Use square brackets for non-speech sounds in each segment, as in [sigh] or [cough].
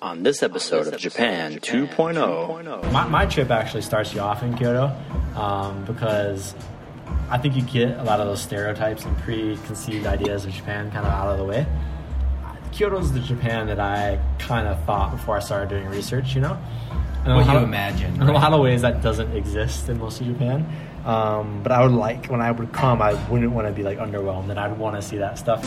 On this episode of Japan 2.0, My, my trip actually starts you off in Kyoto um, because I think you get a lot of those stereotypes and preconceived ideas of Japan kind of out of the way. Kyoto's the Japan that I kind of thought before I started doing research, you know? And in a What lot you of- imagine, [laughs] In a lot of ways, that doesn't exist in most of Japan. Um, but I would like, when I would come, I wouldn't want to be like underwhelmed and I'd want to see that stuff.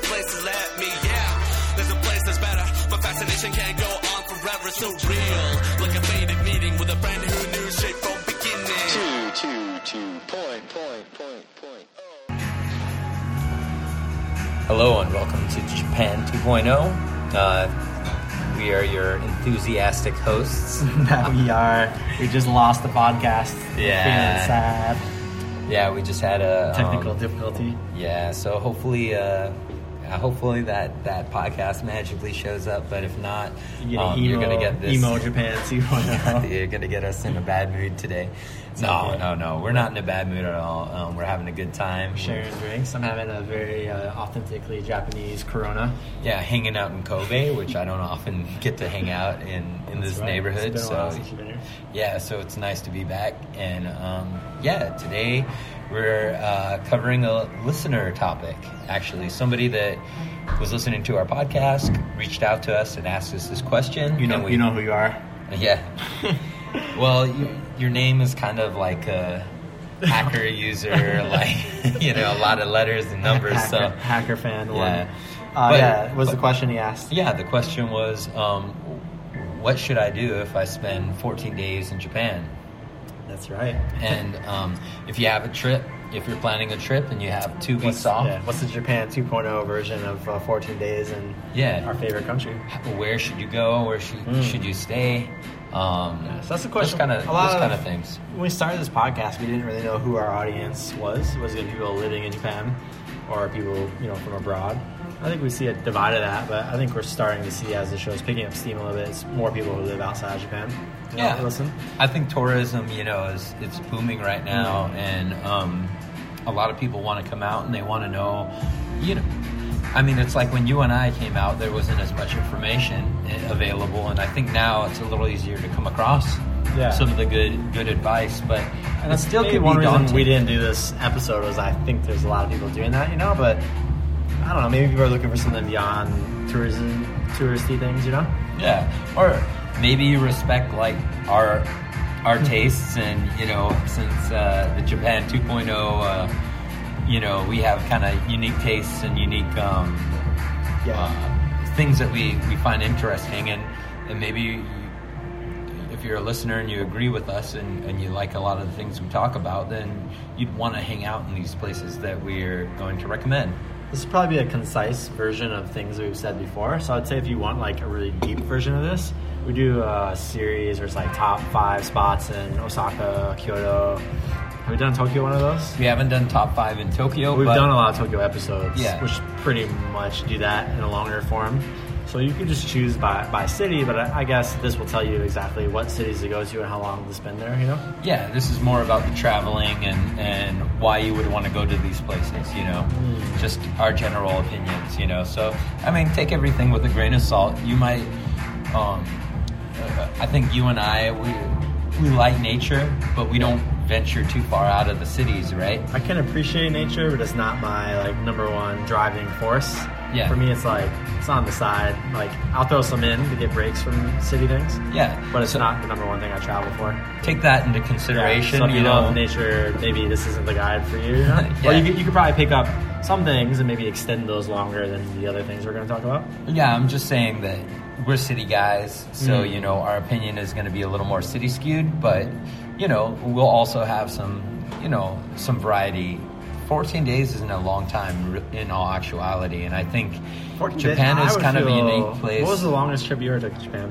This point, place has led me, yeah. There's a place that's better. My fascination can't go on forever. So real, like a faded meeting with a friend who knew straight from beginning. two, two, two, point, point, point, point. Hello and welcome to Japan 2.0. Uh, we are your enthusiastic hosts. [laughs] that we are, we just lost the podcast. Yeah. Feeling sad. Yeah, we just had a um, Technical difficulty. Yeah, so hopefully, uh, hopefully that that podcast magically shows up. But if not, You um, emo, you're gonna get this. emo Japan [laughs] 2.0. you're gonna get us in a bad mood today. No, okay. no, no. We're not in a bad mood at all. Um, we're having a good time. Sharing drinks. I'm having a very uh, authentically Japanese Corona. Yeah, hanging out in Kobe, which I don't [laughs] often get to hang out in in this right. neighborhood. It's been a while So since you've been here. yeah, so it's nice to be back. And um, yeah, today we're uh, covering a listener topic. Actually, somebody that was listening to our podcast reached out to us and asked us this question. You know, we- you know who you are. [laughs] Yeah. [laughs] well, you, your name is kind of like a hacker user, [laughs] like you know, a lot of letters and numbers. hacker, so hacker fan Yeah. one. Uh, But- yeah, was the question he asked. Yeah, the question was, um, what should I do if I spend 14 days in Japan? That's right. And um, if you have a trip, if you're planning a trip and you have two weeks off, yeah, what's the Japan 2.0 version of uh, 14 days in Yeah. our favorite country? where should you go? Where should, Mm. should you stay? Um, Yeah, so that's the question. Kind of A lot those of- kind of things. When we started this podcast, we didn't really know who our audience was. Was it people living in Japan or people, you know, from abroad? I think we see a divide of that, but I think we're starting to see as the show's picking up steam a little bit, it's more people who live outside of Japan. You know, Yeah, listen. I think tourism, you know, is it's booming right now, Mm. and um, a lot of people want to come out and they want to know, you know. I mean, it's like when you and I came out, there wasn't as much information eh, available, and I think now it's a little easier to come across Yeah. some of the good good advice. But And it still could one be reason daunting. we didn't do this episode was I think there's a lot of people doing that, you know, but I don't know, maybe people are looking for something beyond tourism touristy things, you know? Yeah, or maybe you respect like our our tastes, and you know, since uh, the Japan 2.0, uh, you know, we have kind of unique tastes and unique um, uh, things that we, we find interesting, and and maybe you, if you're a listener and you agree with us and, and you like a lot of the things we talk about, then you'd want to hang out in these places that we're going to recommend. This would probably be a concise version of things that we've said before. So I'd say if you want like a really deep version of this, we do a series where it's like top five spots in Osaka, Kyoto. Have we done Tokyo one of those? We haven't done top five in Tokyo. We've done a lot of Tokyo episodes, Yeah. which pretty much do that in a longer form. So you could just choose by, by city, but I, I guess this will tell you exactly what cities to go to and how long to spend there, you know? Yeah, this is more about the traveling and, and why you would want to go to these places, you know, just our general opinions, you know. So, I mean, take everything with a grain of salt. You might, um, I think you and I, we, we like nature, but we don't venture too far out of the cities, right? I can appreciate nature, but it's not my like number one driving force. Yeah. For me, it's like it's on the side. Like I'll throw some in to get breaks from city things, Yeah, but it's so not the number one thing I travel for. Take that into consideration. So if you, you know, love nature, maybe this isn't the guide for you. you know? [laughs] Yeah. Well, you could, you could probably pick up some things and maybe extend those longer than the other things we're going to talk about. Yeah, I'm just saying that we're city guys, so Mm. you know our opinion is going to be a little more city skewed, but you know we'll also have some, you know, some variety. 14 days isn't a long time in all actuality, and I think Japan I is kind of a unique place. What was the longest trip you ever took to Japan?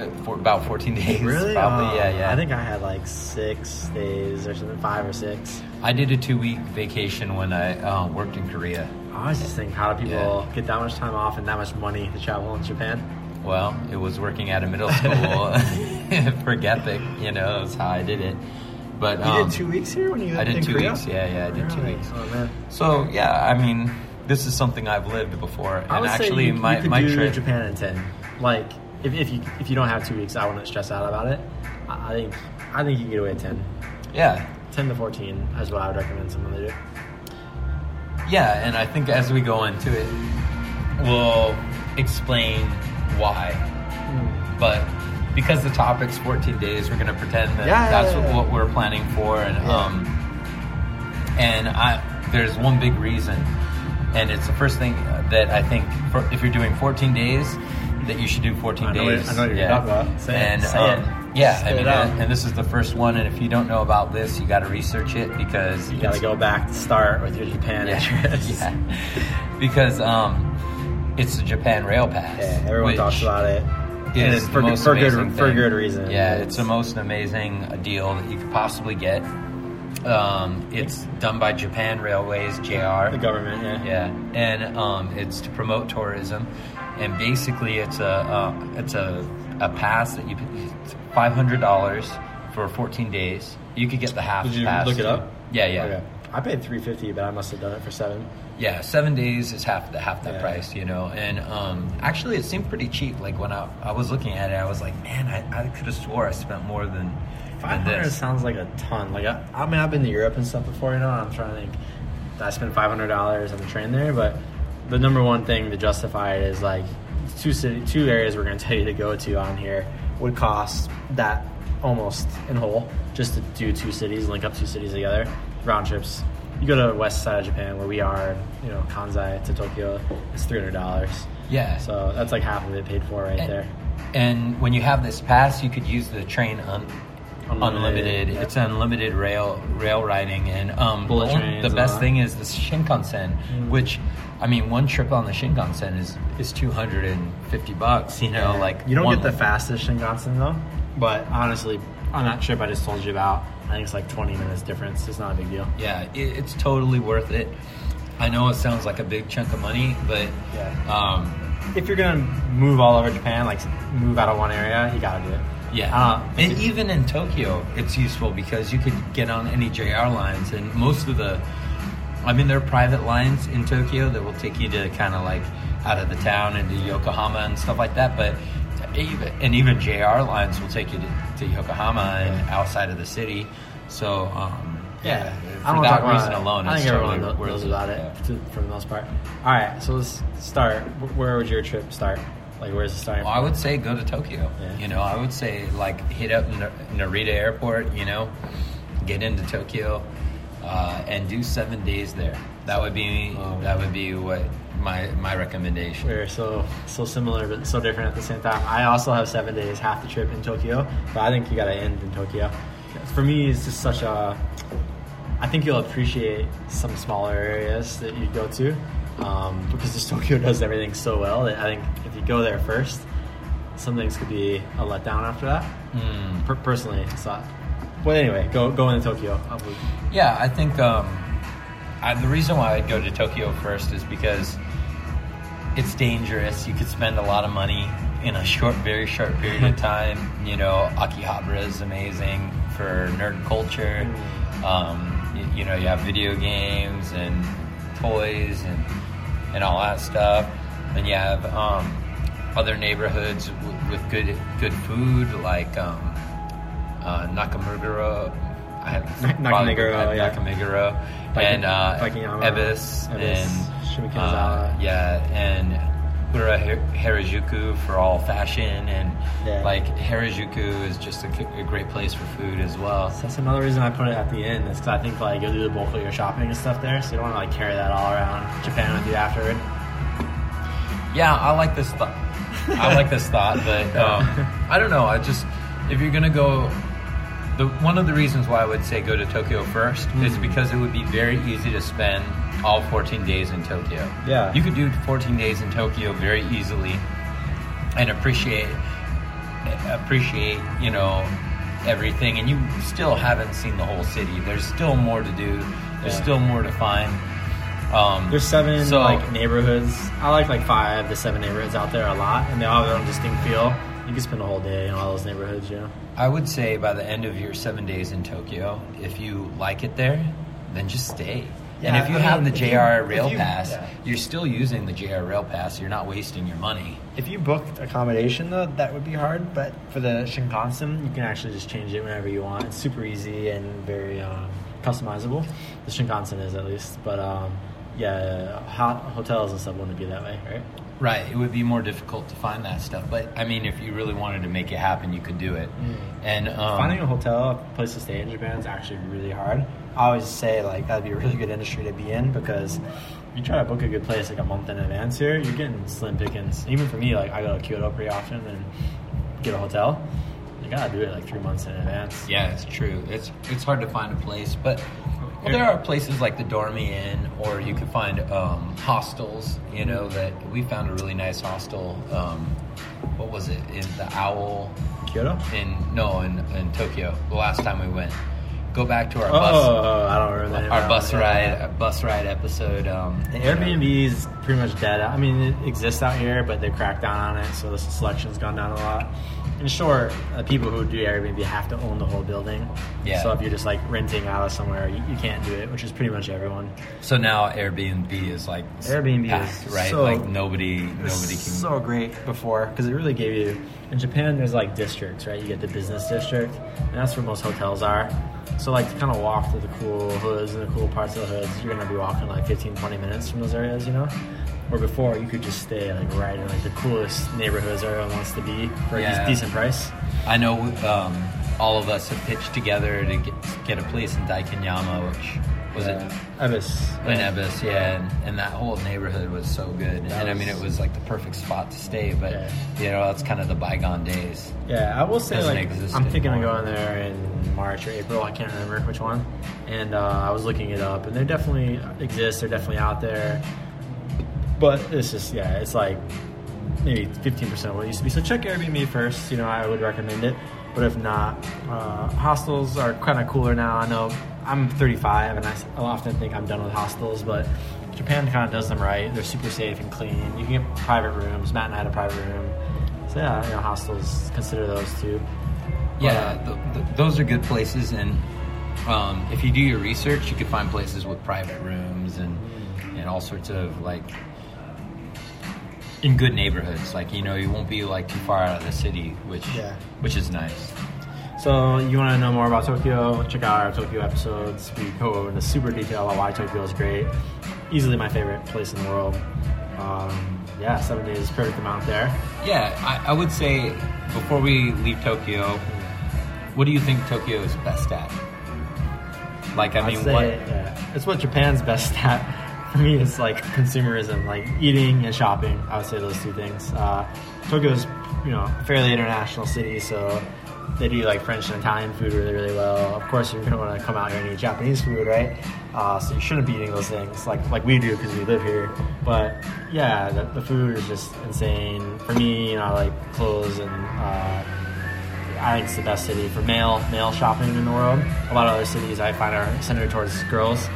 uh, for about 14 [laughs] days. Really? Probably, Oh, yeah, yeah. I think I had like six days or something, five or six. I did a two week vacation when I uh, worked in Korea. I was just thinking, how do people Yeah. get that much time off and that much money to travel in Japan? Well, it was working at a middle school [laughs] [laughs] for GEPIK, you know, that's how I did it. But You um, did two weeks here when you I did in two Korea? weeks. Yeah, yeah, I did two weeks. Oh man. So yeah, I mean, this is something I've lived before, I and would actually, say you, my you could my do trip. Japan in ten. Like if, if you if you don't have two weeks, I wouldn't stress out about it. I I think I think you can get away at ten. Yeah, 10 to 14 is what I would recommend someone to do. yeah, and I think as we go into it, we'll explain why. But because the topic's 14 days, we're going to pretend that Yeah, yeah, that's yeah, yeah. what we're planning for, and Yeah. um, and I there's one big reason, and it's the first thing that I think for, if you're doing 14 days, that you should do 14 I know what- days. I know what you're talking about. Say it. and Say um, it. yeah, Spit I mean, and, and this is the first one, and if you don't know about this, you got to research it because You gotta go back to start with your Japan address [laughs] yeah. Because um, it's the Japan Rail Pass. Yeah, everyone which talks about it. Is it's for, for good for good reason. Yeah, it's the most amazing deal that you could possibly get. Um, it's done by Japan Railways JR. the government. Yeah. Yeah, and um, it's to promote tourism, and basically it's a uh, it's a a pass that you five hundred dollars for 14 days. You could get the half Did you pass. look it too. up? Yeah, yeah. Okay. I paid 350, but I must have done it for seven. Yeah, seven days is half the half that Yeah. price, you know. And um, actually, it seemed pretty cheap. Like when I, I was looking at it, I was like, man, I, I could have swore I spent more than, than 500 sounds like a ton. Like I, I mean, I've been to Europe and stuff before, you know. And I'm trying to think. I spent 500 dollars on the train there, but the number one thing to justify it is like two city, two areas we're going to tell you to go to on here would cost that almost in whole just to do two cities, link up two cities together, round trips. You go to the west side of Japan where we are, you know, Kansai to Tokyo, it's 300 dollars. Yeah. So that's like half of it paid for right and, there. and when you have this pass, you could use the train un, Unlimited, unlimited. It's unlimited rail rail riding, and um, the, the best thing is the Shinkansen, Mm. which. I mean, one trip on the Shinkansen is, is two hundred and fifty bucks. You know, like you don't one- get the fastest Shinkansen though. But honestly, on that trip I just told you about, I think it's like 20 minutes difference. It's not a big deal. Yeah, it, it's totally worth it. I know it sounds like a big chunk of money, but Yeah. um, If you're gonna move all over Japan, like move out of one area, you gotta do it. yeah. Uh, and even in Tokyo, it's useful because you could get on any JR lines, and most of the, I mean, there are private lines in Tokyo that will take you to kind of like out of the town into Yokohama and stuff like that, but. Even, and even JR lines will take you to, to Yokohama and outside of the city. So, um, yeah, I for that reason alone, I it's think totally everyone worth knows it. about it Yeah. for the most part. All right, so let's start. Where would your trip start? Like, where's the starting? Well, I would say go to Tokyo. Yeah. You know, I would say like hit up Nar- Narita Airport. You know, get into Tokyo uh, and do seven days there. That would be Oh, that would be what my my recommendation. We're so so similar but so different at the same time. I also have seven days, half the trip in Tokyo, but I think you gotta end in Tokyo. For me, it's just such a. I think you'll appreciate some smaller areas that you go to, um, because just [laughs] Tokyo does everything so well that I think if you go there first, some things could be a letdown after that. Mm. Per- personally, so. But anyway, go go into Tokyo. Yeah, I think um, I, the reason why I'd go to Tokyo first is because it's dangerous. You could spend a lot of money in a short, very short period of [laughs] time. You know, Akihabara is amazing for nerd culture. Um, you, you know, you have video games and toys and and all that stuff, and you have um, other neighborhoods w- with good good food like um, uh, Nakamura. I have Na- probably- Nakameguro, yeah. Nakameguro, Viking- and uh, Ebisu, Ebisu, and Shimokitazawa. uh, yeah, and Ura Harajuku for all fashion, and Yeah. like Harajuku is just a great place for food as well. So that's another reason I put it at the end. Is because I think like you'll do the bulk of your shopping and stuff there, so you don't want to like carry that all around Japan with you afterward. Yeah, I like this thought. I like this thought, [laughs] but um, I don't know. I just if you're gonna go, the one of the reasons why I would say go to Tokyo 1st is Mhm. because it would be very easy to spend all 14 days in Tokyo. Yeah. you could do 14 days in Tokyo very easily and appreciate appreciate, you know, everything, and you still haven't seen the whole city. There's still more to do. There's Yeah. still more to find. Um, There's seven So- like neighborhoods. I like like five to seven neighborhoods out there a lot, and they all have their own distinct feel. You can spend a whole day in all those neighborhoods, you know. I would say by the end of your seven days in Tokyo, if you like it there, then just stay. And if you I have mean, the if you- JR Rail you- Pass, yeah. you're still using the JR Rail Pass. You're not wasting your money. If you booked accommodation though, that would be hard. But for the Shinkansen, you can actually just change it whenever you want. It's super easy and very um, customizable. The Shinkansen is at least, but um, yeah, hot hotels and stuff wouldn't be that way, right? Right. It would be more difficult to find that stuff. But I mean, if you really wanted to make it happen, you could do it. And um, Mm. Finding a hotel, a place to stay in Japan is actually really hard. I always say like that'd be a really good industry to be in because you try to book a good place like a month in advance here, you're getting slim pickings. Even for me, like I go to Kyoto pretty often and get a hotel. You gotta do it like three months in advance. Yeah, it's true. It's it's hard to find a place, but well, there are places like the Dormy Inn, or you could find um, hostels. You know that we found a really nice hostel. Um, what was it in the Owl? Kyoto? In no, in, in Tokyo. The last time we went. Go back to our Oh, bus, I don't remember name our bus ride, our bus ride episode. Um, The you know. Airbnb is pretty much dead. I mean, it exists out here, but they cracked down on it, so the selection's gone down a lot. In short, uh, people who do Airbnb have to own the whole building. Yeah. So if you're just like renting out of somewhere, you, you can't do it, which is pretty much everyone. So now Airbnb is like Airbnb packed, is right? so- like nobody, nobody can. so great before because it really gave you in Japan there's like districts right you get the business district and that's where most hotels are so like to kind of walk through the cool hoods and the cool parts of the hoods. You're gonna be walking like 15 20 minutes from those areas you know? Or before you could just stay like right in like the coolest neighborhoods everyone wants to be for a Yeah. de- decent price. I know um, all of us have pitched together to get, get a place in Daikanyama, which was it Ebisu in Ebisu, yeah, and, and that whole neighborhood was so good. That and I mean, it was like the perfect spot to stay. But Yeah. you know, that's kind of the bygone days. Yeah, I will say like I'm thinking of going there in March or April. I can't remember which one. And uh, I was looking it up, and they definitely exist. They're definitely out there. But it's just yeah, it's like maybe 15 percent of what it used to be. So check Airbnb first. You know, I would recommend it. But if not, uh, hostels are kind of cooler now. I know I'm 35, and I often think I'm done with hostels, but Japan kind of does them right. They're super safe and clean. You can get private rooms. Matt and I had a private room. So yeah, you know, hostels consider those too. Yeah, th- th- those are good places, and um, if you do your research, you can find places with private rooms and and all sorts of like in good neighborhoods. Like you know, you won't be like too far out of the city, which Yeah. which is nice. So you want to know more about Tokyo? Check out our Tokyo episodes. We go over into super detail about why Tokyo is great. Easily my favorite place in the world. Um, yeah, seven days is perfect amount there. Yeah, I, I would say before we leave Tokyo, what do you think Tokyo is best at? Like, I I'd mean, say, what? yeah, it's what Japan's [laughs] best at. For me, it's like consumerism, like eating and shopping. I would say those two things. Uh, is, you know, a fairly international city, so they do like French and Italian food really, really well. Of course, you're gonna want to come out here and eat Japanese food, right? Uh, so you shouldn't be eating those things like like we do because we live here. But yeah, the, the food is just insane. For me, you know, I like clothes and. Uh, I think it's the best city for male male shopping in the world. A lot of other cities I find are centered towards girls,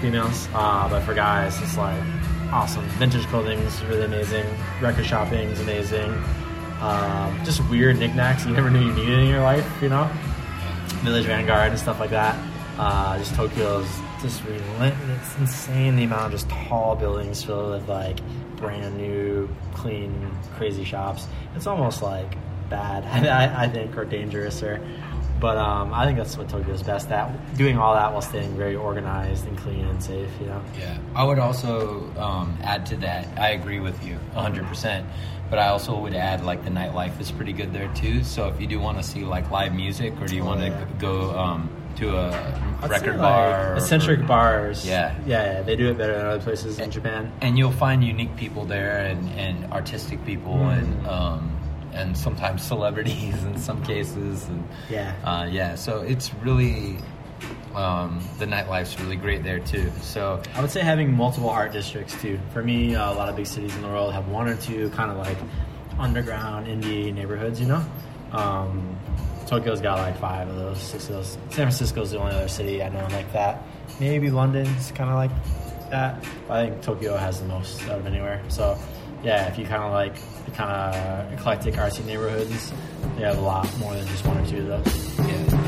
females, uh, but for guys, it's like awesome. Vintage clothing is really amazing. Record shopping is amazing. Um, just weird knickknacks you never knew you needed in your life, you know. Village Vanguard and stuff like that. Uh, just Tokyo's just relentless. It's insane the amount of just tall buildings filled with like brand new, clean, crazy shops. It's almost like bad, [laughs] I, I think, or dangerous, or. But um, I think that's what Tokyo's best at. Doing all that while staying very organized and clean and safe, you know. Yeah, I would also um, add to that. I agree with you 100%. But I also would add like the nightlife is pretty good there too. So if you do want to see like live music, or do you want to yeah. go um, to a I'd record bar, like, or- eccentric bars. Yeah. yeah, yeah, they do it better than other places in Japan. and you'll find unique people there and, and artistic people Mm. and um, and sometimes celebrities [laughs] in some cases and Yeah. uh, yeah so it's really um, the nightlife's really great there too so I would say having multiple art districts too. For me, uh, a lot of big cities in the world have one or two kind of like underground indie neighborhoods, you know. Um, Tokyo's got like five of those, six of those. San Francisco's the only other city I know like that. Maybe London's kind of like that. I think Tokyo has the most out of anywhere. So, yeah, if you kind of like the kind of eclectic artsy neighborhoods, they have a lot more than just one or two of those. Yeah.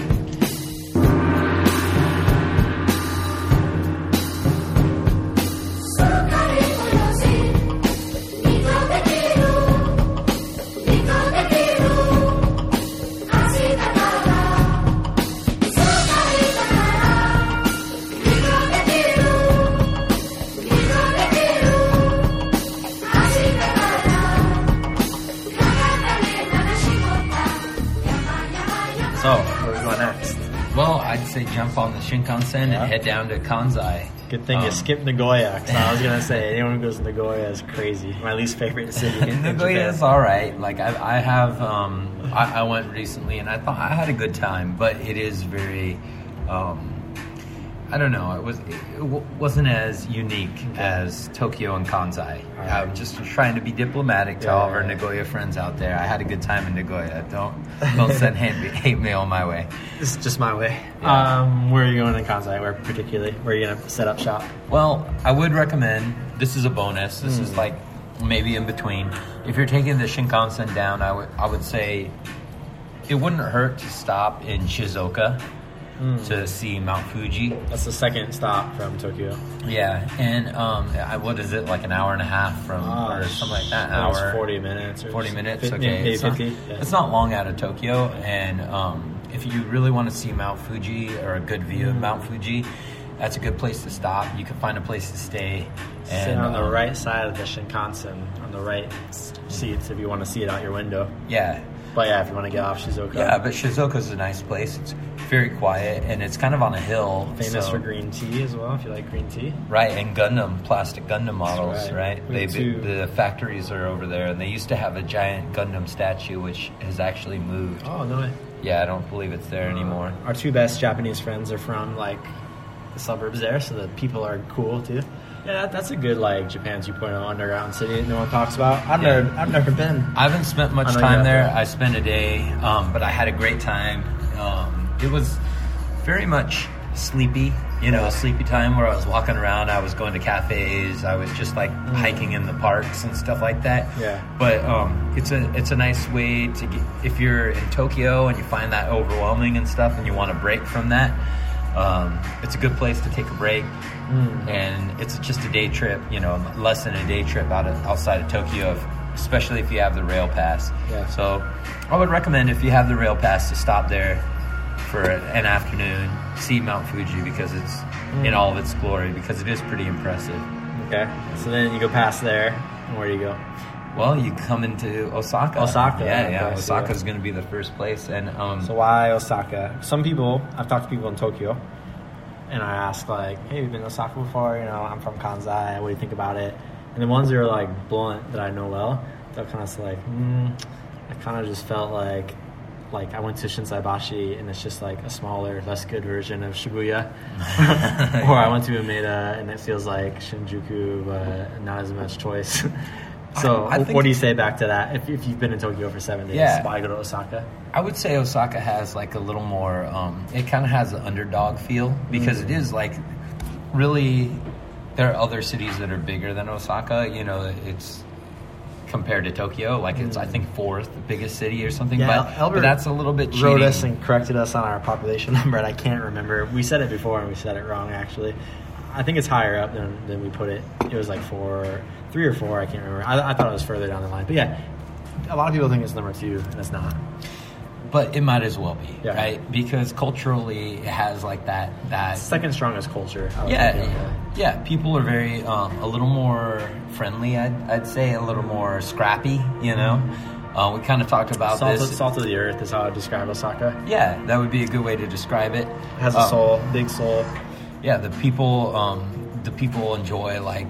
Jump on the Shinkansen Yeah. and head down to Kansai. Good thing you Um, skipped Nagoya. 'cause I was [laughs] gonna say anyone who goes to Nagoya is crazy. My least favorite [laughs] city. Nagoya is all right. Like I, I have, um, I, I went recently and I thought I had a good time, but it is very, um, I don't know. It was it wasn't as unique as Tokyo and Kansai. I'm just trying to be diplomatic to Yeah, all of our. Nagoya friends out there. I had a good time in Nagoya. Don't [laughs] don't send hate, hate mail my way. This is just my way. Yeah. Um, where are you going in Kansai? Where particularly? Where are you gonna set up shop? Well, I would recommend. This is a bonus. This is like maybe in between. If you're taking the Shinkansen down, I would I would say it wouldn't hurt to stop in Shizuoka to see Mount Fuji. That's the second stop from Tokyo. Yeah, and um, I, what is it like an hour and a half from or something like that? Hour, forty minutes. Or 40 minutes. fif- Okay, maybe it's, not, fifty. yeah. it's not long out of Tokyo, and um, if you really want to see Mount Fuji or a good view of Mm. Mount Fuji, that's a good place to stop. You can find a place to stay. Sit on the um, right side of the Shinkansen, on the right seats if you want to see it out your window. Yeah, But yeah, if you want to get off Shizuoka, yeah, but Shizuoka's a nice place. It's very quiet, and it's kind of on a hill. famous so- for green tea as well. If you like green tea, Right, and Gundam, plastic Gundam models, right. right? They the factories are over there, and they used to have a giant Gundam statue, which has actually moved. oh no way. Yeah, I don't believe it's there anymore. Our two best Japanese friends are from like the suburbs there, so the people are cool too. Yeah, that, that's a good like Japan 2.0 underground city that no one talks about. I've Yeah. never, I've never been. I haven't spent much you time there. I spent a day, um, but I had a great time. Um, it was very much sleepy, you know, a sleepy time where I was walking around. I was going to cafes. I was just like hiking in the parks and stuff like that. Mm. Yeah. But um, it's a it's a nice way to get if you're in Tokyo and you find that overwhelming and stuff, and you want to break from that. Um, it's a good place to take a break, Mm. and it's just a day trip. You know, less than a day trip out of, outside of Tokyo, especially if you have the rail pass. Yeah. So, I would recommend if you have the rail pass to stop there for an afternoon, see Mount Fuji because it's Mm. in all of its glory because it is pretty impressive. Okay, so then you go past there, and where do you go? Well, you come into Osaka. Osaka, yeah, okay, yeah. I see Osaka's that. going to be the first place, and um, So why Osaka? Some people, I've talked to people in Tokyo, and I ask like, "Hey, you've been to Osaka before? You know, I'm from Kansai. What do you think about it?" And the ones that are like blunt that I know well, they're kind of like, mm, "I kind of just felt like." Like I went to Shinsaibashi and it's just like a smaller, less good version of Shibuya. [laughs] or I went to Umeda and it feels like Shinjuku, but not as much choice. [laughs] so, I- I what do you say back to that? If, if you've been in Tokyo for seven days, Yeah. why go to Osaka? I would say Osaka has like a little more. Um, it kind of has an underdog feel because it is like really. There are other cities that are bigger than Osaka. You know, it's compared to Tokyo. Like it's I think fourth biggest city or something. Yeah, but, Albert but that's a little bit cheating. wrote us and corrected us on our population [laughs] number, and I can't remember. We said it before, and we said it wrong. Actually, I think it's higher up than, than we put it. It was like four, three or four. I can't remember. I, I thought it was further down the line, but yeah, a lot of people think it's number two, and it's not. But it might as well be Yeah. right because culturally it has like that that Second strongest culture. I yeah, think, yeah, People are very um, a little more friendly. I'd, I'd say a little more scrappy. You know, uh, we kind of talked about Salt, this. salt of the earth is how I describe Osaka. Yeah, that would be a good way to describe it. It has a Um, soul, big soul. Yeah, the people, um, the people enjoy like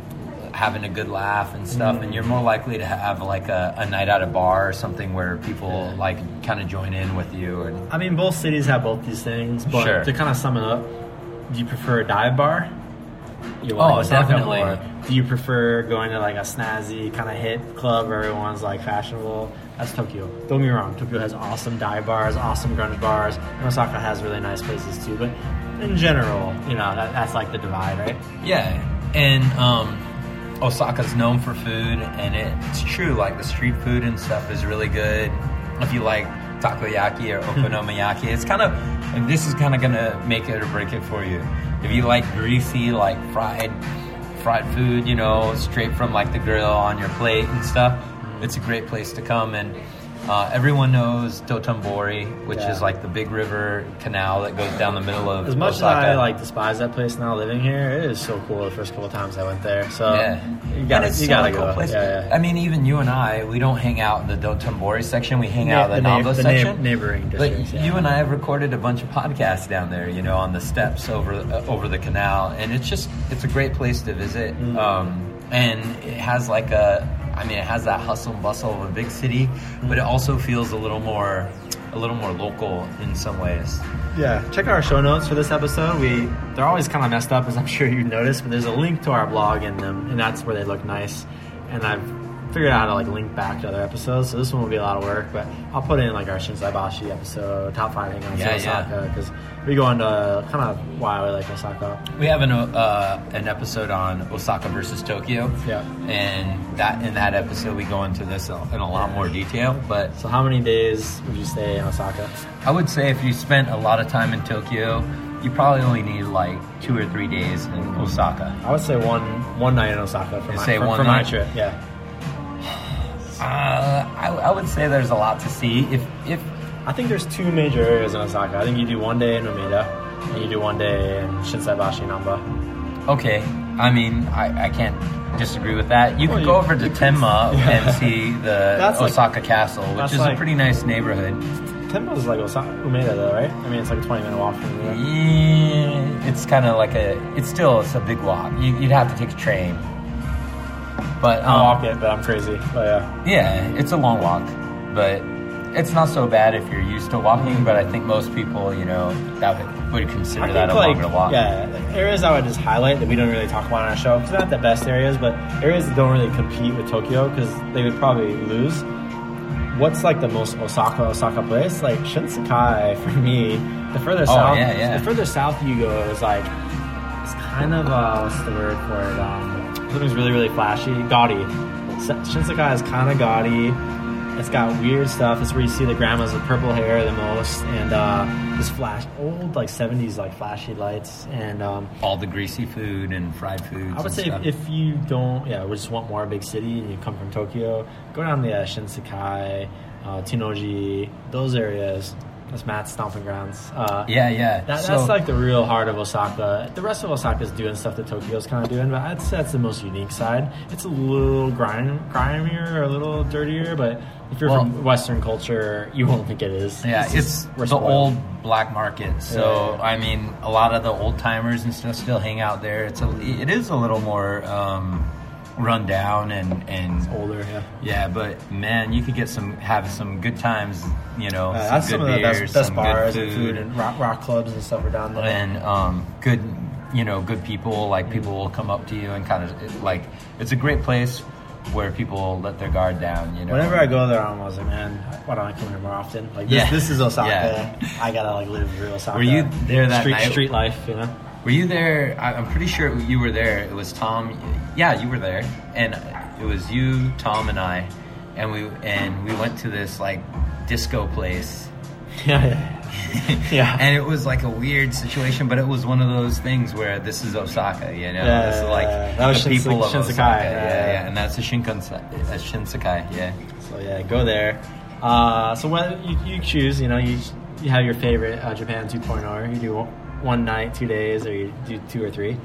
having a good laugh and stuff, Mm. and you're more likely to have like a, a night at a bar or something where people like kind of join in with you. And I mean, both cities have both these things, but Sure. to kind of sum it up, do you prefer a dive bar You Oh, definitely. Do you prefer going to like a snazzy kind of hip club where everyone's like fashionable? That's Tokyo. Don't get me wrong. Tokyo has awesome dive bars, awesome grunge bars, and Osaka has really nice places too. But in general, you know, that, that's like the divide, right? Yeah, and um, Osaka's known for food, and it's true. Like the street food and stuff is really good. If you like takoyaki or [laughs] okonomiyaki, it's kind of and this is kind of gonna make it or break it for you. If you like greasy, like fried, fried food, you know, straight from like the grill on your plate and stuff, it's a great place to come and. Uh, everyone knows Dotonbori, which Yeah. is like the big river canal that goes down the middle of As much Osaka. as I like despise that place now living here, it is so cool the first couple of times I went there. So Yeah, you gotta, and it's you still gotta a cool go. place. Yeah, yeah. I mean, even you and I, we don't hang out in the Dotonbori section. We hang out in the, Na- Namba the na- section. neighboring But districts. yeah. you and I have recorded a bunch of podcasts down there, you know, on the steps over uh, over the canal, and it's just it's a great place to visit. Mm. Um, and it has like a, I mean, it has that hustle and bustle of a big city, but it also feels a little more, a little more local in some ways. Yeah, check out our show notes for this episode. We they're always kind of messed up, as I'm [laughs] sure you noticed, but there's a link to our blog in them, and that's where they look nice. And I've figured out how to like link back to other episodes, so this one will be a lot of work. But I'll put in like our Shinsaibashi episode, top five hangouts on yeah. Osaka, because we go into kind of why we like Osaka. We have an uh, an episode on Osaka versus Tokyo. Yeah. And that in that episode we go into this in a lot more detail. But So how many days would you stay in Osaka? I would say if you spent a lot of time in Tokyo, you probably only need like two or three days in Osaka. I would say one one night in Osaka for my, say for, one for my night? trip. Yeah. Uh, I, I would say there's a lot to see. If if I think there's two major areas in Osaka. I think you do one day in Umeda, and you do one day in Shinsaibashi Namba. okay, I mean I, I can't disagree with that. You Well, could you- go over to Tenma Yeah. and see the [laughs] That's like- Osaka Castle, which is like- a pretty nice neighborhood. Tenma is like Osaka, Umeda though, right? I mean, it's like a 20 minute walk from there. Yeah, it's kind of like a. It's still it's a big walk. You, you'd have to take a train. But I'll um, walk it, but I'm crazy. But yeah. yeah, it's a long walk, but it's not so bad if you're used to walking. But I think most people, you know, that would, would consider I that a like longer walk. yeah, areas I would just highlight that we don't really talk about on our show because not the best areas, but areas that don't really compete with Tokyo because they would probably lose. What's like the most Osaka Osaka place? Like Shinsekai for me. The further south, Oh, yeah, yeah. the further south you go, it's like it's kind of uh, what's the word for it? Um, something's really really flashy, gaudy. Shinsekai is kind of gaudy. It's got weird stuff. It's where you see the grandmas with purple hair the most, and uh, this flash, old like '70s like flashy lights. And um, all the greasy food and fried foods. I would say stuff. if, if you don't, yeah, we just want more big city, and you come from Tokyo, go down the uh, Shinsekai, uh, Tennoji, those areas. That's Matt's stomping grounds. Uh, yeah, yeah. that, So- that's like the real heart of Osaka. The rest of Osaka is doing stuff that Tokyo's kind of doing, but I'd say that's the most unique side. It's a little grime, grimier, or a little dirtier, but if you're Well- from Western culture, you won't think it is. Yeah, just- it's the spoiled. old black market. So Yeah. I mean, a lot of the old timers and stuff still hang out there. It's a, it is a little more um, run down and and older. Yeah, yeah, but man, you could get some have some good times. You know, Uh, some that's good some of the beers, best, best bars good and food and rock, rock clubs and stuff are down there. and um, good you know good people. Like people will come up to you and kind of like it's a great place where people let their guard down. You know, Whenever I go there, I'm always like, man, why don't I come here more often? Like, this, Yeah. this is Osaka. Yeah. I gotta like live real Osaka. Were you there that street, night? Street life, you know. Were you there? I- I'm pretty sure you were there. It was Tom. Yeah, you were there, and it was you, Tom, and I, and we and we went to this like disco place. [laughs] Yeah, yeah, [laughs] and it was like a weird situation, but it was one of those things where this is Osaka, you know. Yeah, this is like yeah. That was the Shinse- people of Shinsekai, Osaka. yeah, Yeah, yeah. and that's a Shinkansen, a Shinsekai. Yeah. So yeah, go there. Uh, so when you, you choose, you know, you you have your favorite uh, Japan 2.0. Or you do one night, two days, or you do two or three.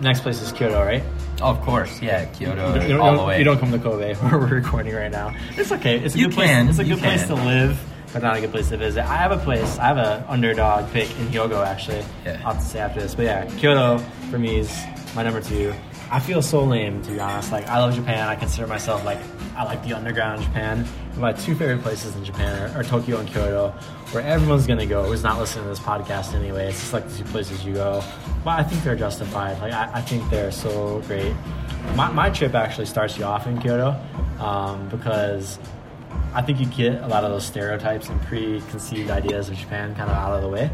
Next place is Kyoto, right? Oh, of course, yeah, Kyoto You don't, all the way. you don't come to Kobe [laughs] where we're recording right now. It's okay. It's a You good can, place. It's a good place to live, but not a good place to visit. I have a place. I have an underdog pick in Hyogo actually. Yeah. I'll have to say after this, but yeah, Kyoto for me is my number two. I feel so lame to be honest. Like I love Japan. I consider myself like I like the underground in Japan. My two favorite places in Japan are, are Tokyo and Kyoto, where everyone's gonna go who's not listening to this podcast anyway. It's just like the two places you go. But I think they're justified. Like I, I think they're so great. My, my trip actually starts you off in Kyoto um, because I think you get a lot of those stereotypes and preconceived ideas of Japan kind of out of the way.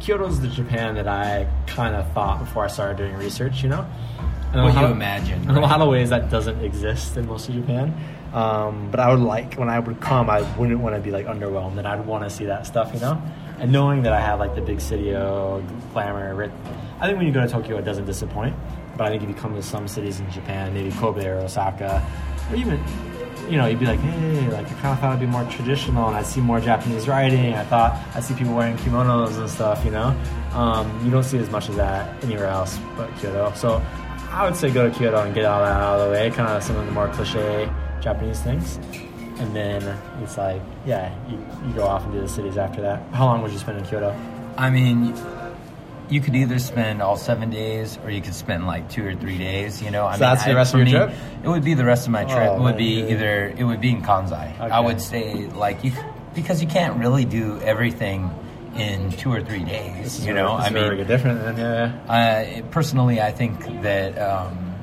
Kyoto's the Japan that I kind of thought before I started doing research, you know? And What you of- imagine, In a lot of ways, that doesn't exist in most of Japan. Um, but I would like, when I would come, I wouldn't want to be like underwhelmed and I'd want to see that stuff, you know? And knowing that I have like the big city glamour, writ- I think when you go to Tokyo, it doesn't disappoint. But I think if you come to some cities in Japan, maybe Kobe or Osaka, or even you know, you'd be like, hey, like I kind of thought it'd be more traditional, and I'd see more Japanese writing. I thought I'd see people wearing kimonos and stuff. You know, um, you don't see as much of that anywhere else but Kyoto. So I would say go to Kyoto and get all that out of the way, kind of some of the more cliche Japanese things, and then it's like, yeah, you, you go off and do the cities after that. How long would you spend in Kyoto? I mean, you could either spend all seven days, or you could spend like two or three days. You know, I So that's the rest of your me, trip? It would be the rest of my trip. Oh, it would be either it would be in Kansai. I would say like you because you can't really do everything in two or three days. You know, I is where we mean, different. Then, yeah, yeah. uh, personally, I think that um,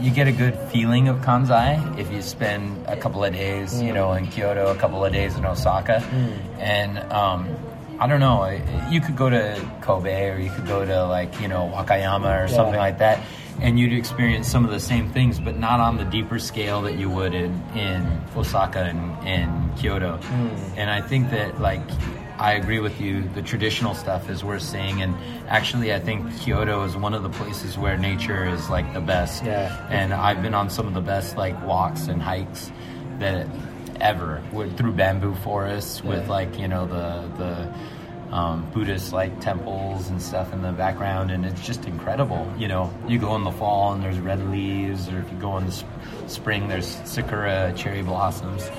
you get a good feeling of Kansai if you spend a couple of days, you know, in Kyoto, a couple of days in Osaka, and um, I don't know. You could go to Kobe or you could go to like you know Wakayama or something like that, and you'd experience some of the same things, but not on the deeper scale that you would in in Osaka and, and Kyoto. Hmm. And I think that like I agree with you. The traditional stuff is worth seeing, and actually, I think Kyoto is one of the places where nature is like the best. Yeah. And I've been on some of the best like walks and hikes that ever with, through bamboo forests with Yeah. like you know the the um, Buddhist like temples and stuff in the background, and it's just incredible. You know, you go in the fall and there's red leaves, or if you go in the sp- spring, there's sakura cherry blossoms.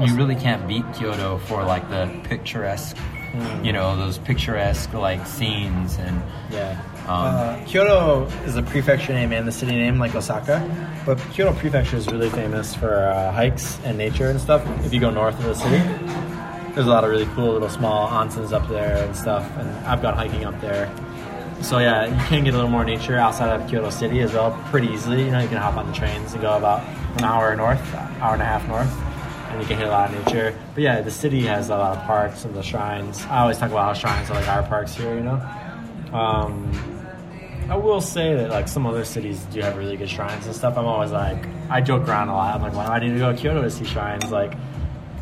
You really can't beat Kyoto for like the picturesque, you know, those picturesque like scenes and Yeah. Um, uh, Kyoto is a prefecture name and the city name, like Osaka. But Kyoto Prefecture is really famous for uh, hikes and nature and stuff. If you go north of the city, there's a lot of really cool little small onsens up there and stuff. And I've gone hiking up there. So yeah, you can get a little more nature outside of Kyoto City as well, pretty easily. You know, you can hop on the trains and go about an hour north, hour and a half north, and you can hit a lot of nature. But yeah, the city has a lot of parks and the shrines. I always talk about how shrines are like our parks here, you know. Um, I will say that like some other cities do have really good shrines and stuff. I'm always like, I joke around a lot. I'm like, why do I need to go to Kyoto to see shrines? Like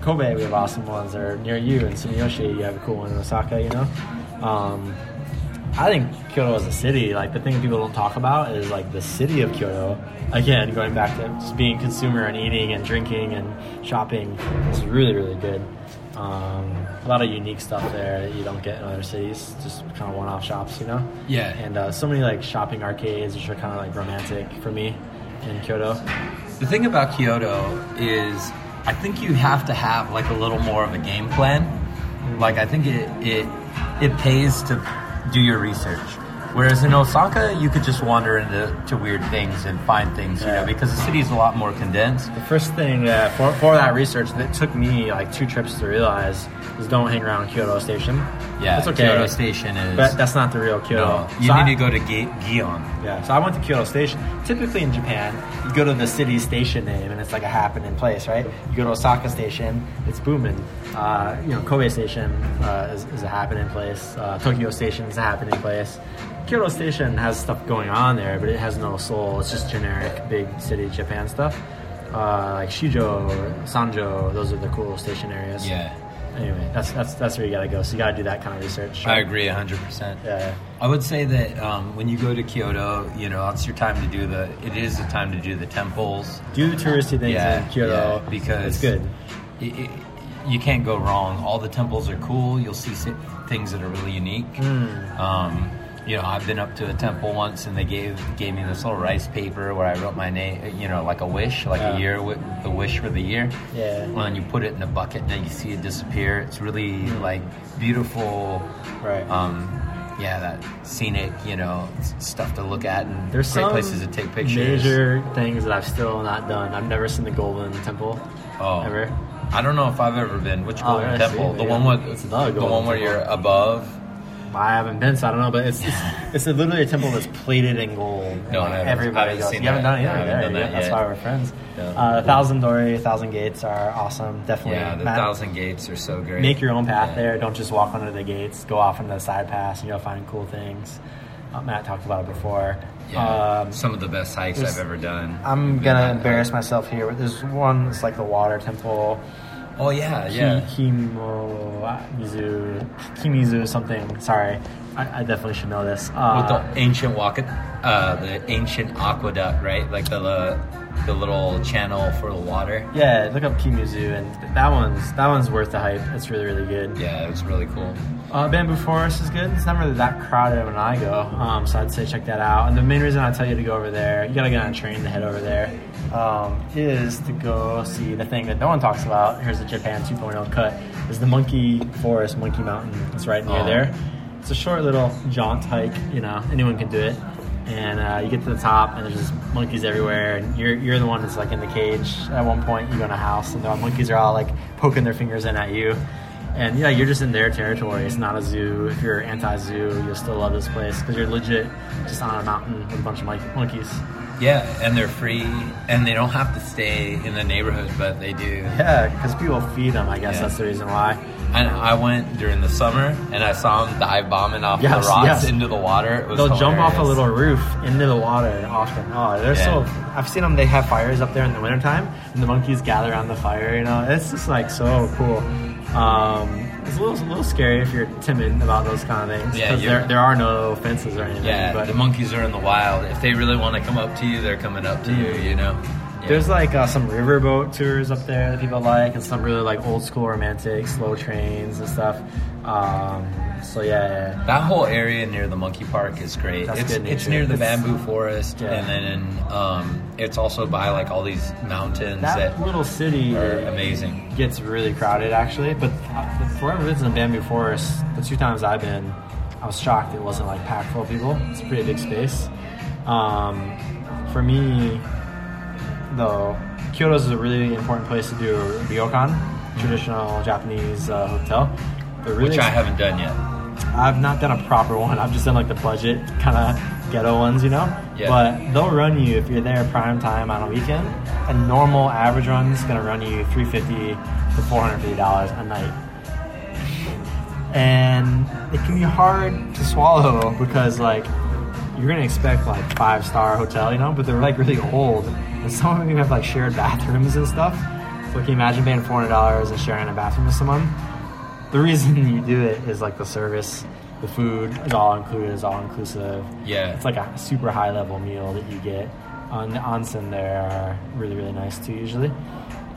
Kobe, we have awesome ones. Or near you in Sumiyoshi, you have a cool one in Osaka. You know. Um, I think Kyoto as a city, like the thing people don't talk about is like the city of Kyoto. Again, going back to just being consumer and eating and drinking and shopping is really, really good. Um, a lot of unique stuff there that you don't get in other cities, just kind of one-off shops, you know. Yeah. And uh, so many like shopping arcades, which are kind of like romantic for me in Kyoto. The thing about Kyoto is, I think you have to have like a little more of a game plan. Like I think it it it pays to do your research. Whereas in Osaka, you could just wander into to weird things and find things, you know, because the city is a lot more condensed. The first thing uh, for, for that research that took me like two trips to realize is don't hang around Kyoto Station. Yeah, that's okay. Kyoto Station is. But that's not the real Kyoto. no, you So need I- to go to Gi- Gion. Yeah, so I went to Kyoto Station. Typically in Japan, you go to the city station name, and it's like a happening place, right? You go to Osaka Station, it's booming. Uh, you know, Kobe Station uh, is, is a happening place. Uh, Tokyo Station is a happening place. Kyoto Station has stuff going on there, but it has no soul. It's just generic big city Japan stuff. Uh, like Shijo, Sanjo, those are the cool station areas. Yeah, Anyway, that's that's that's where you gotta go. So you gotta do that kind of research. I agree hundred percent. Yeah. I would say that um, when you go to Kyoto, you know, it's your time to do the. It is the time to do the temples. Do the touristy things Yeah, in Kyoto yeah, because it's good. it, it, you can't go wrong. All the temples are cool. You'll see things that are really unique. Hmm. Um, you know, I've been up to a temple once, and they gave gave me this little rice paper where I wrote my name. You know, like a wish, like Yeah. a year, wi- the wish for the year. Yeah. And you put it in a bucket, and then you see it disappear. It's really like beautiful. Right. Um, yeah, that scenic, you know, stuff to look at and There's great some places to take pictures. Major things that I've still not done. I've never seen the Golden Temple. Oh. Ever. I don't know if I've ever been. Which Oh, golden temple? the yeah. one with It's another the one where temple. you're above. I haven't been, so I don't know. But it's it's, [laughs] it's literally a temple that's plated in gold. No, like, everybody haven't goes. seen You haven't done it either. haven't done that That's why we're friends. Yeah. Uh, Thousand Torii, Thousand Gates are awesome. Definitely. Yeah, the Matt, thousand gates are so great. Make your own path Yeah. there. Don't just walk under the gates. Go off into the side pass, and you'll find cool things. Uh, Matt talked about it before. Yeah, Um, some of the best hikes I've ever done. I'm gonna embarrass myself here. but There's one. It's like the water temple. Oh yeah, yeah. Ki- Kimomizu, Kimizu something. Sorry, I, I definitely should know this. With Uh, the ancient walk, uh, the ancient aqueduct, right? Like the uh, the little channel for the water. yeah, look up Kimizu, and that one's that one's worth the hype. It's really really good. Yeah, it was really cool. Uh, Bamboo Forest is good. It's not really that crowded when I go, um, so I'd say check that out. And the main reason I tell you to go over there, you gotta get on a train to head over there, um, is to go see the thing that no one talks about. Here's the Japan 2.0 cut. Is the Monkey Forest, Monkey Mountain. It's right near Oh. there. It's a short little jaunt hike. You know, anyone can do it. And uh, you get to the top, and there's just monkeys everywhere. And you're you're the one that's like in the cage. At one point, you go in a house, and the monkeys are all like poking their fingers in at you. And yeah, you're just in their territory. It's not a zoo. If you're anti-zoo, you'll still love this place because you're legit just on a mountain with a bunch of mon- monkeys. Yeah, and they're free, and they don't have to stay in the neighborhood, but they do. Yeah, because people feed them. I guess Yeah. that's the reason why. And I went during the summer, and I saw them dive bombing off Yes, the rocks yes. into the water. It was They'll jump off a little roof into the water often. Oh, they're Yeah. so. I've seen them. They have fires up there in the wintertime, and the monkeys gather around the fire. You know, it's just like so cool. Um, it's a little, a little scary if you're timid about those kind of things. Yeah, because there, there are no fences or anything. Yeah, but the monkeys are in the wild. If they really want to come up to you, they're coming up to you. You know. Yeah. There's like uh, some riverboat tours up there that people like, and some really like old school romantic slow trains and stuff. Um, so yeah, yeah. That whole area near the monkey park is great. That's it's good it's near the It's- bamboo forest, Yeah. and then um, it's also by like all these mountains that that, little city are amazing. gets really crowded actually. But for in the bamboo forest, the two times I've been, I was shocked it wasn't like packed full of people. It's a pretty big space. Um, for me, though, Kyoto is a really important place to do a ryokan, traditional Japanese uh, hotel. Really Which I haven't done yet. I've not done a proper one. I've just done like the budget kind of ghetto ones, you know. Yeah. But they'll run you if you're there prime time on a weekend. A normal average run is gonna run you three fifty to four hundred fifty dollars a night, and it can be hard to swallow because like you're gonna expect like five star hotel, you know, but they're like really old, and some of them even have like shared bathrooms and stuff. So can you imagine paying four hundred dollars and sharing a bathroom with someone? The reason you do it is like the service, the food is all included, is all inclusive. Yeah. It's like a super high level meal that you get. On the onsen there are really really nice too usually.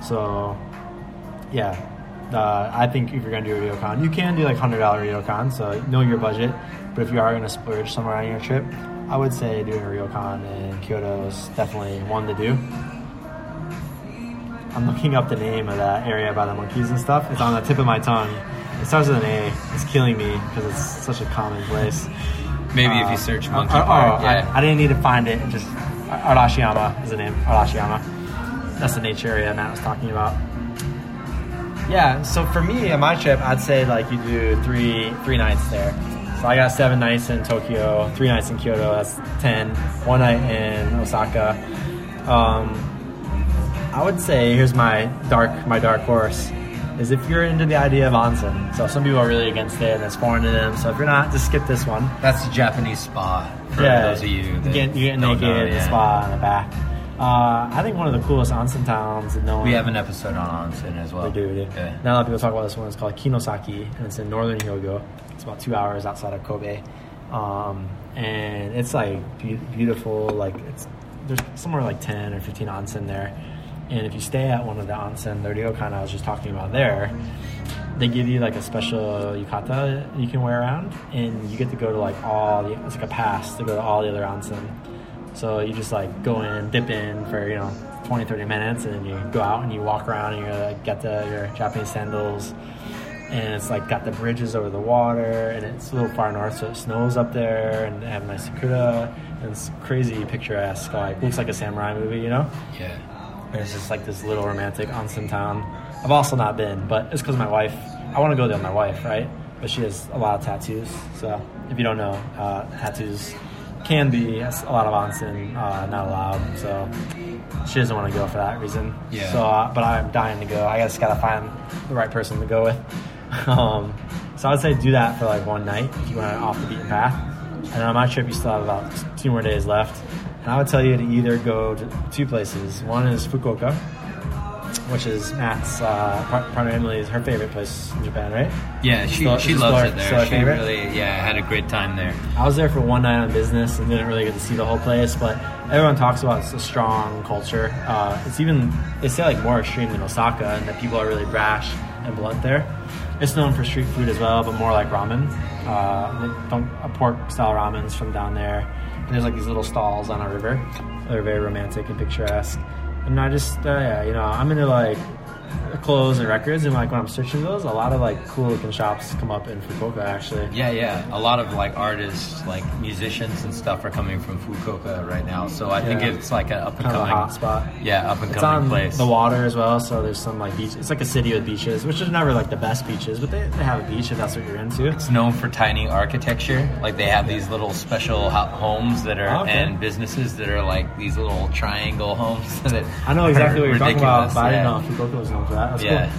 So yeah, uh, I think if you're gonna do a ryokan, you can do like hundred dollar ryokan, so know your budget. But if you are gonna splurge somewhere on your trip, I would say doing a ryokan in Kyoto is definitely one to do. I'm looking up the name of that area by the monkeys and stuff. It's on the tip of my tongue. It starts with an A. It's killing me because it's such a common place. Maybe if Uh, you search oh, monkey oh, park, oh, yeah. I, I didn't need to find it. it Just Arashiyama is the name. Arashiyama. That's the nature area Matt was talking about. Yeah. So for me on my trip, I'd say like you do three three nights there. So I got seven nights in Tokyo, three nights in Kyoto. That's ten. One night in Osaka. Um, I would say here's my dark my dark horse is if you're into the idea of onsen. So some people are really against it and it's foreign to them. So if you're not, just skip this one. That's the Japanese spa for yeah, those of you that get, you get naked, know, in the yeah. spa in the back. Uh, I think one of the coolest onsen towns that no one We have an episode on onsen as well. we do, we do. Yeah. Not a lot of people talk about this one. It's called Kinosaki, and it's in northern Hyogo. It's about two hours outside of Kobe, um, and it's like be- beautiful. Like it's there's somewhere like ten or fifteen onsen there, and if you stay at one of the onsen, the ryokan I was just talking about there, they give you like a special yukata you can wear around, and you get to go to like all the. It's like a pass to go to all the other onsen. So you just like go in, dip in for, you know, 20, 30 minutes and then you go out and you walk around and you like, get the, your Japanese sandals and it's like got the bridges over the water, and it's a little far north, so it snows up there, and they have nice sakura, and it's crazy picturesque, like looks like a samurai movie, you know. Yeah. It's just like this little romantic onsen town. I've also not been, but it's because my wife. I want to go there with my wife, right? But she has a lot of tattoos. So if you don't know, uh, tattoos can be a lot of onsen uh, not allowed. So she doesn't want to go for that reason. Yeah. So, uh, but I'm dying to go. I just gotta find the right person to go with. [laughs] um, so I would say do that for like one night if you want to off the beaten path. And on my trip, you still have about two more days left. And I would tell you to either go to two places. One is Fukuoka, which is Matt's uh, partner Emily's her favorite place in Japan, right? Yeah, she, Still- she loves it there. She favorite? really, yeah, had a great time there. I was there for one night on business and didn't really get to see the whole place, but everyone talks about it's a strong culture. Uh, it's even they say like more extreme than Osaka, and that people are really brash and blunt there. It's known for street food as well, but more like ramen. Uh, they don't uh, pork style ramens from down there. There's like these little stalls on a river. They're very romantic and picturesque. And I just, uh, yeah, you know, I'm into like clothes and records, and like when I'm searching those, a lot of like cool looking shops come up in Fukuoka actually. Yeah, yeah. A lot of like artists, like musicians and stuff are coming from Fukuoka right now. So I think it's like an up and Kind coming hot spot. Yeah, up and It's coming on place. the water as well, so there's some like beach. It's like a city with beaches, which is never like the best beaches, but they, they have a beach if that's what you're into. It's known for tiny architecture. Like they have these little special homes that are Oh, okay. and businesses that are like these little triangle homes. [laughs] That I know exactly what you're talking about, ridiculous. but I didn't know Fukuoka was known for that. That's Yeah. cool.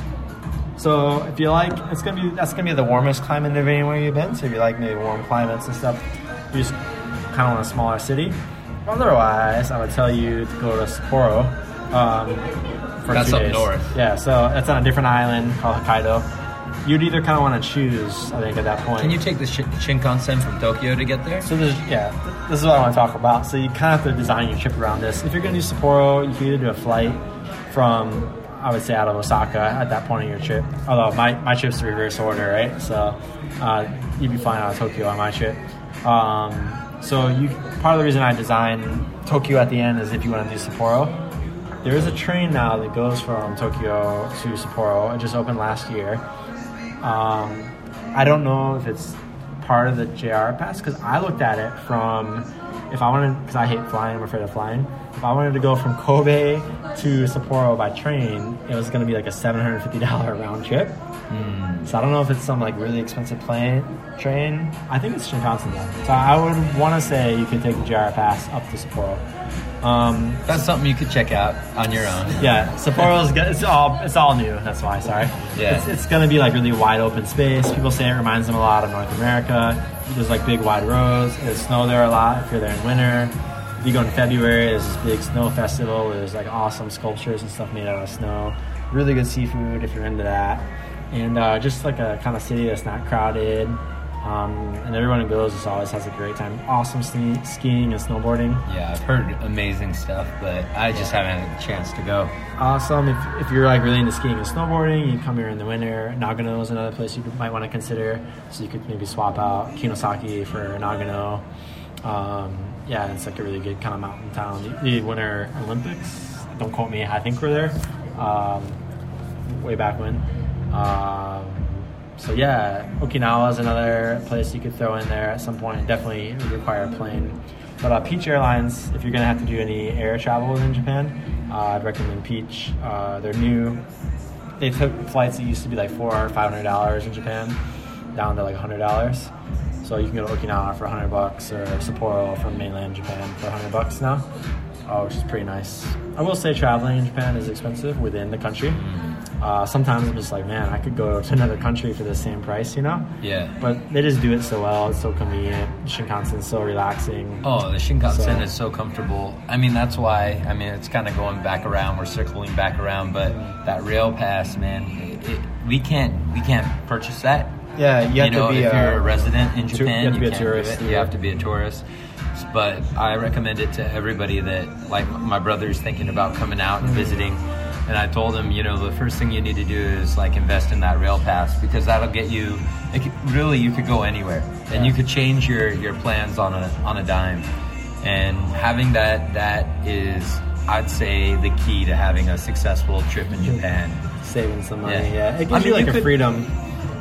So if you like, it's gonna be that's gonna be the warmest climate of anywhere you've been. So if you like maybe warm climates and stuff, you just kind of want a smaller city. Otherwise, I would tell you to go to Sapporo. Um, for That's two up days. north. Yeah, so that's on a different island called Hokkaido. You'd either kind of want to choose, I think, at that point. Can you take the Shin- Shinkansen from Tokyo to get there? So there's yeah, th- this is what I want to talk about. So you kind of have to design your trip around this. If you're going to do Sapporo, you can either do a flight from I would say out of Osaka at that point in your trip. Although my, my trip's the reverse order, right? So uh, you'd be flying out of Tokyo on my trip. Um, so you part of the reason I designed Tokyo at the end is if you want to do Sapporo. There is a train now that goes from Tokyo to Sapporo. It just opened last year. Um, I don't know if it's part of the JR pass because I looked at it from if I wanted because I hate flying, I'm afraid of flying. If I wanted to go from Kobe to Sapporo by train, it was going to be like a seven hundred fifty dollar round trip. Hmm. So I don't know if it's some like really expensive plane train. I think it's Shinkansen though. So I would want to say you could take the JR pass up to Sapporo. Um, That's something you could check out on your own. [laughs] yeah, Sapporo's good. It's all it's all new. That's why. Sorry. Yeah. It's, it's gonna be like really wide open space. People say it reminds them a lot of North America. There's like big wide roads. There's snow there a lot if you're there in winter. If you go in February, there's this big snow festival. There's like awesome sculptures and stuff made out of snow. Really good seafood if you're into that. And uh, just like a kind of city that's not crowded. Um, and everyone who goes just always has a great time. Awesome ski- skiing and snowboarding. Yeah, I've heard amazing stuff, but I just haven't had a chance to go. awesome. If, if you're like really into skiing and snowboarding you come here in the winter. Nagano is another place you might want to consider. So you could maybe swap out kinosaki for nagano. Um, yeah it's like a really good kind of mountain town. The, the winter olympics don't quote me i think we're there um, way back when. Um, so yeah okinawa is another place you could throw in there at some point definitely require a plane but uh, Peach Airlines, if you're to have to do any air travel within Japan, uh, I'd recommend Peach. Uh, they're new. They took flights that used to be like four or five hundred dollars in Japan down to like hundred dollars. So you can go to Okinawa for hundred bucks or Sapporo from mainland Japan for hundred bucks now, uh, which is pretty nice. I will say traveling in Japan is expensive within the country. Uh, sometimes I'm just like, man, I could go to another country for the same price, you know? Yeah. But they just do it so well. It's so convenient. Shinkansen's so relaxing. Oh, the Shinkansen So- is so comfortable. I mean, that's why. I mean, it's kind of going back around. We're circling back around, but that rail pass, man, it, it, we can't we can't purchase that. Yeah, you have know, to be if a, you're a resident in tu- Japan, you have to be a can't do tourist, it. You have to be a tourist. But I recommend it to everybody that, like, my brother's thinking about coming out and visiting. And I told him, you know, the first thing you need to do is like invest in that rail pass because that'll get you. It could, really, you could go anywhere, and you could change your your plans on a on a dime. And having that that is, I'd say, the key to having a successful trip in Japan. saving some money. Yeah. Yeah, it gives I mean, you like you a could- freedom.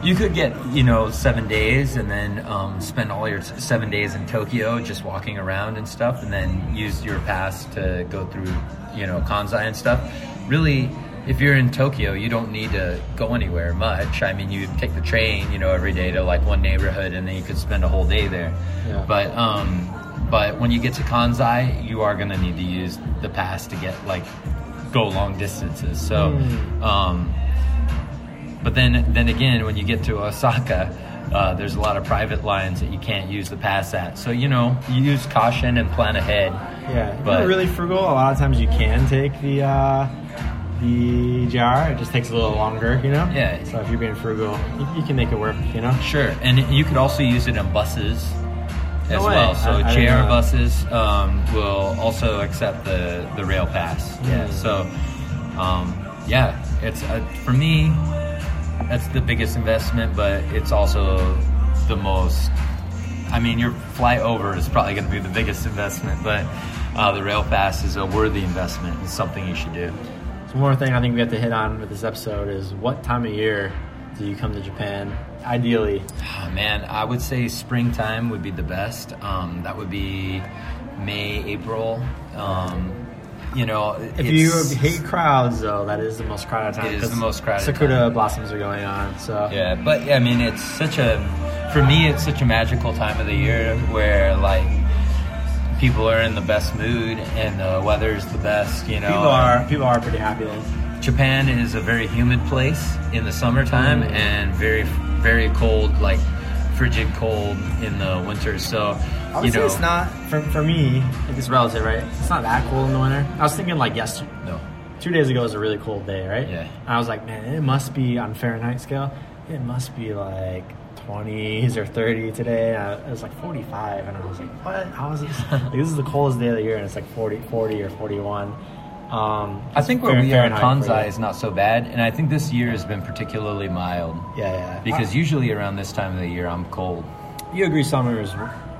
You could get, you know, seven days and then um, spend all your seven days in Tokyo just walking around and stuff, and then use your pass to go through, you know, Kansai and stuff. Really, if you're in Tokyo, you don't need to go anywhere much. I mean, you take the train, you know, every day to like one neighborhood, and then you could spend a whole day there. Yeah. But um, but when you get to Kansai, you are gonna need to use the pass to get like go long distances. So. Um, but then, then again, when you get to Osaka, uh, there's a lot of private lines that you can't use the pass at. So you know, you use caution and plan ahead. Yeah, if But- you're really frugal. A lot of times you can take the uh, the JR. It just takes a little longer, you know. Yeah. So if you're being frugal, you, you can make it work, you know. Sure, and you could also use it in buses as way. well. So I- I JR buses um, will also accept the the rail pass. Yeah. Mm. So, um, yeah, it's uh, for me. That's the biggest investment, but it's also the most. I mean, your flight over is probably going to be the biggest investment, but uh, the rail pass is a worthy investment. It's something you should do. So one more thing I think we have to hit on with this episode is what time of year do you come to Japan? Ideally, Oh, man, I would say springtime would be the best. Um, that would be May, April. Um, you know, if you hate crowds, though, that is the most crowded time. It is the most crowded Sakura time. blossoms are going on, so yeah, but I mean, it's such a for me, it's such a magical time of the year where like people are in the best mood and the weather is the best. You know, people are people are pretty happy. Japan is a very humid place in the summertime Mm. and very very cold, like frigid cold in the winter. So I would you know, it's not for, for me. It's relative, right? It's not that cold in the winter. I was thinking like yesterday, no. two days ago was a really cold day, right? Yeah. And I was like, man, it must be on Fahrenheit scale. It must be like 20s or 30 today. I, it was like 45, and I was like, what? How is this? [laughs] like, this is the coldest day of the year, and it's like 40, 40 or 41. Um, I think where we are in Kansai is not so bad, and I think this year has been particularly mild Yeah, yeah. because usually around this time of the year I'm cold. you agree summer is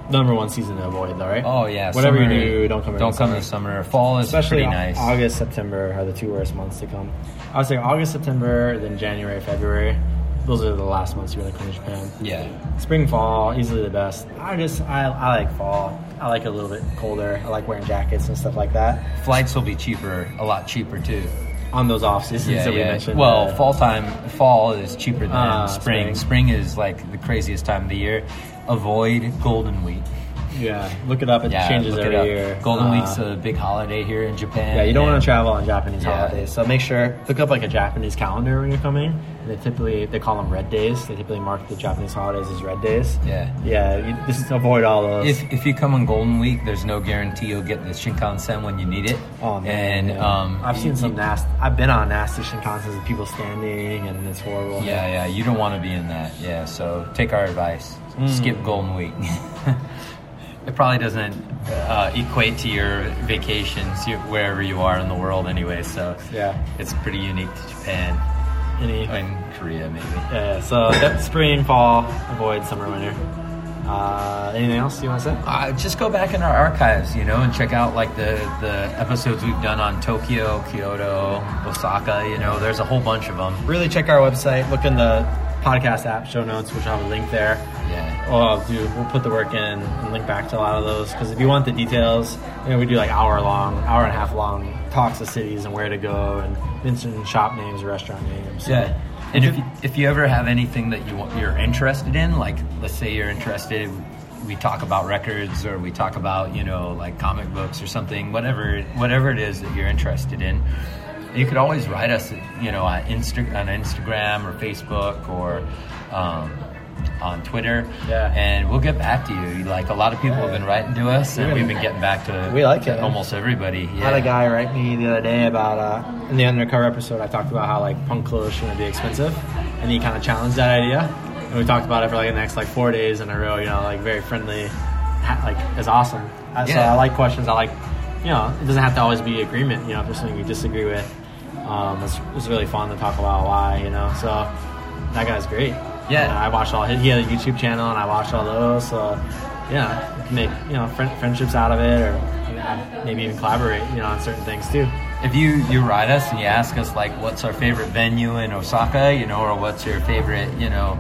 number one season to avoid, though, right? Oh yeah, Whatever summer- you do, don't come. Don't in come summer. in the summer. Fall is Especially pretty nice. August, September are the two worst months to come. I would say August, September, then January, February. Those are the last months you want to come to Japan. Yeah, Spring, fall, easily the best. I just I, I like fall. I like it a little bit colder. I like wearing jackets and stuff like that. flights will be cheaper, a lot cheaper too. On those off seasons Yeah, that we mentioned. well, uh, fall time, fall is cheaper than Ah, spring. spring. spring. is like the craziest time of the year. Avoid Golden Week. Yeah, look it up. It Yeah, changes every it year. Golden Uh, Week's a big holiday here in Japan. Yeah, you don't want to travel on Japanese Yeah. holidays, so make sure look up like a Japanese calendar when you're coming. They typically they call them red days. They typically mark the Japanese holidays as red days. Yeah. yeah. You, this is avoid all those. If, if you come on Golden Week, there's no guarantee you'll get the Shinkansen when you need it. Oh man! And yeah. um, I've seen you- some nasty. I've been on nasty Shinkansens with people standing, and it's horrible. Yeah, yeah, you don't want to be in that. Yeah, so take our advice. Mm. Skip Golden Week. [laughs] it probably doesn't uh, equate to your vacations wherever you are in the world anyway. So yeah. it's pretty unique to Japan Any? and Korea maybe. Yeah. So spring, fall, avoid summer, winter. Uh, anything else you want to say? Uh, just go back in our archives, you know, and check out like the the episodes we've done on Tokyo, Kyoto, Osaka. You know, there's a whole bunch of them. Really check our website. Look in the podcast app show notes, which I'll have a link there. Yeah. Well, I'll. We'll put the work in and link back to a lot of those because if you want the details, you know, we do like hour long, hour and a half long talks of cities and where to go and mention shop names, restaurant names. Yeah. And if you, if you ever have anything that you want, you're interested in, like let's say you're interested, we talk about records or we talk about you know like comic books or something, whatever whatever it is that you're interested in, you could always write us, you know, on, Insta- on Instagram or Facebook or um, on Twitter, Yeah. and we'll get back to you. Like a lot of people have been writing to us, and we've been getting back to We like it. almost everybody. I had a guy write me the other day about uh, in the undercover episode. I talked about how like punk clothes shouldn't be expensive, and he kind of challenged that idea. And we talked about it for like the next like four days in a row. You know, like very friendly, like it's awesome. So Yeah. I like questions. I like, you know, it doesn't have to always be agreement. You know, if there's something you disagree with, um, it's, it's really fun to talk about why. You know, so that guy's great. Yeah. And I watched all his. He had a YouTube channel, and I watched all those. So yeah, you can make you know friend, friendships out of it, or can uh, maybe even collaborate, you know, on certain things too. If you you write us and you ask us like, what's our favorite venue in Osaka, you know, or what's your favorite, you know,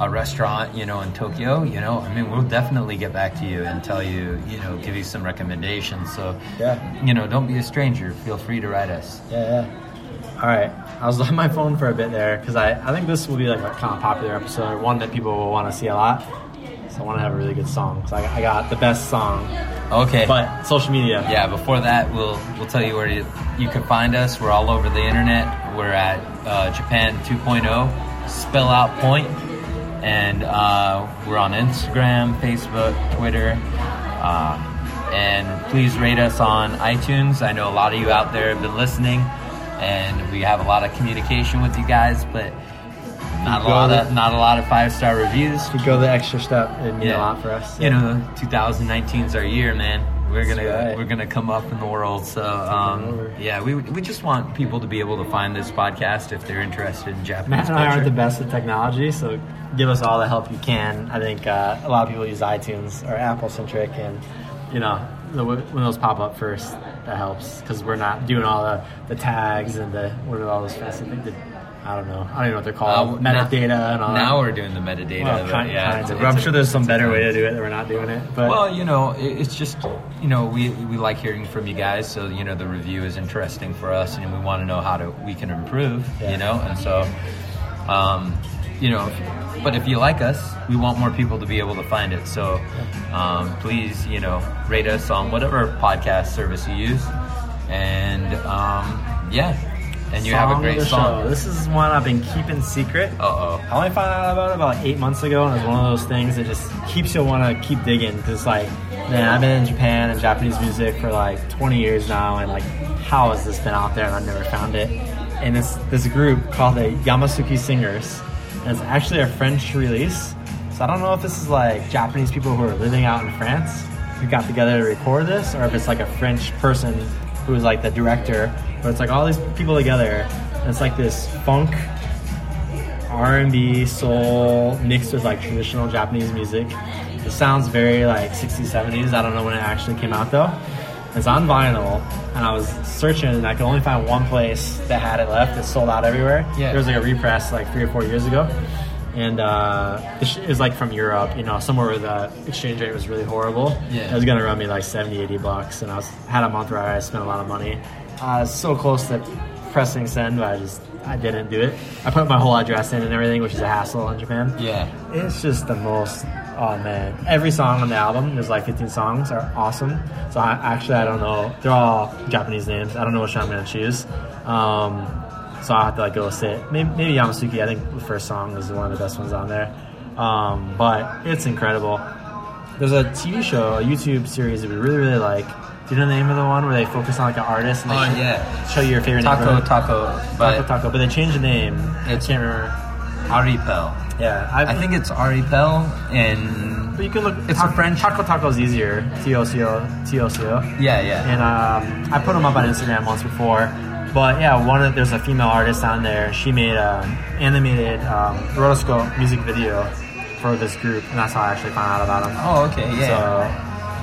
a restaurant, you know, in Tokyo, you know, I mean, we'll definitely get back to you and tell you, you know, give you some recommendations. So, Yeah. you know, don't be a stranger. Feel free to write us. Yeah, yeah. All right. I was on my phone for a bit there because I, I think this will be like a kind of popular episode, one that people will want to see a lot. So I want to have a really good song. So I, I got the best song, Okay. but social media. yeah, before that, we'll we'll tell you where you, you can find us. We're all over the internet. We're at uh, Japan 2.0, spell out point, and uh, we're on Instagram, Facebook, Twitter. Uh, and please rate us on iTunes. I know a lot of you out there have been listening, and we have a lot of communication with you guys, but not a lot of not a lot of five star reviews. You go the extra step, it'd mean a lot for us. You know, 2019 is our year, man. We're gonna right. we're gonna come up in the world. So um, yeah, we we just want people to be able to find this podcast if they're interested in Japanese Matt and I aren't the best at technology, so give us all the help you can. I think uh, a lot of people use iTunes or Apple centric, and you know the, when those pop up first, that helps because we're not doing all the, the tags and the what are all those fancy things. The, I don't know. I don't even know what they're called. Uh, now- Metadata and all Now that. we're doing the metadata. Well, kind, yeah, kinds of. But I'm it's sure there's some better way to do it that we're not doing it. But Well, you know, it- it's just you know we we like hearing from you guys, so you know the review is interesting for us, and we want to know how to we can improve. Yeah. You know, and so um, you know, but if you like us, we want more people to be able to find it. So um, please, you know, rate us on whatever podcast service you use, and um, yeah, and you have a great song. show. This is one I've been keeping secret. Uh oh. I only found out about it about eight months ago, and it's one of those things that just keeps you want to keep digging. Because like, man, I've been in Japan and Japanese music for like 20 years now, and like, how has this been out there and I've never found it? And it's this group called the Yamasuki Singers, and it's actually a French release. So I don't know if this is like Japanese people who are living out in France who got together to record this, or if it's like a French person who is like the director. But it's like all these people together, and it's like this funk R&B, soul mixed with like traditional Japanese music. It sounds very like 60s, 70s. I don't know when it actually came out though. It's on vinyl, and I was searching, and I could only find one place that had it left. It's sold out everywhere. Yeah. There was like a repress like three or four years ago, and uh, this is like from Europe, you know, somewhere where the exchange rate was really horrible. Yeah. It was gonna run me like 70, 80 bucks, and I was had a month where I spent a lot of money. I was so close to pressing send, but I just I didn't do it. I put my whole address in and everything, which is a hassle in Japan. Yeah. It's just the most. Oh man! Every song on the album, there's like 15 songs, are awesome. So I actually I don't know. They're all Japanese names. I don't know which one I'm gonna choose. Um, so I have to like go sit. Maybe, maybe Yamasuki. I think the first song is one of the best ones on there. Um, but it's incredible. There's a TV show, a YouTube series that we really really like. Do you know the name of the one where they focus on like an artist and they Oh yeah. show you your favorite Taco neighborhood? Taco, but Toco Toco, but they changed the name. It's- I can't remember. Aripel. Yeah, I've, I think it's Aripel and But you can look. It's a French- Toco Toco is easier. T O C O T O C O. yeah, yeah. And um, I put them up on Instagram once before. But yeah, one of there's a female artist on there. She made an animated um, rotoscope music video for this group, and that's how I actually found out about them. oh, okay, yeah.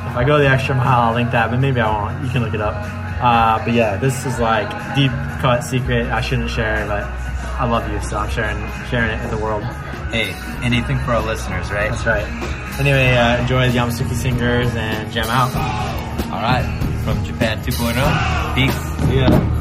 So if I go the extra mile, I'll link that. But maybe I won't. You can look it up. Uh, but yeah, this is like deep cut secret. I shouldn't share, but I love you, so I'm sharing sharing it with the world. hey, anything for our listeners, right? That's right. Anyway, uh, enjoy the Yamasuki singers and jam out. All right, from Japan 2.0. Peace. Yeah.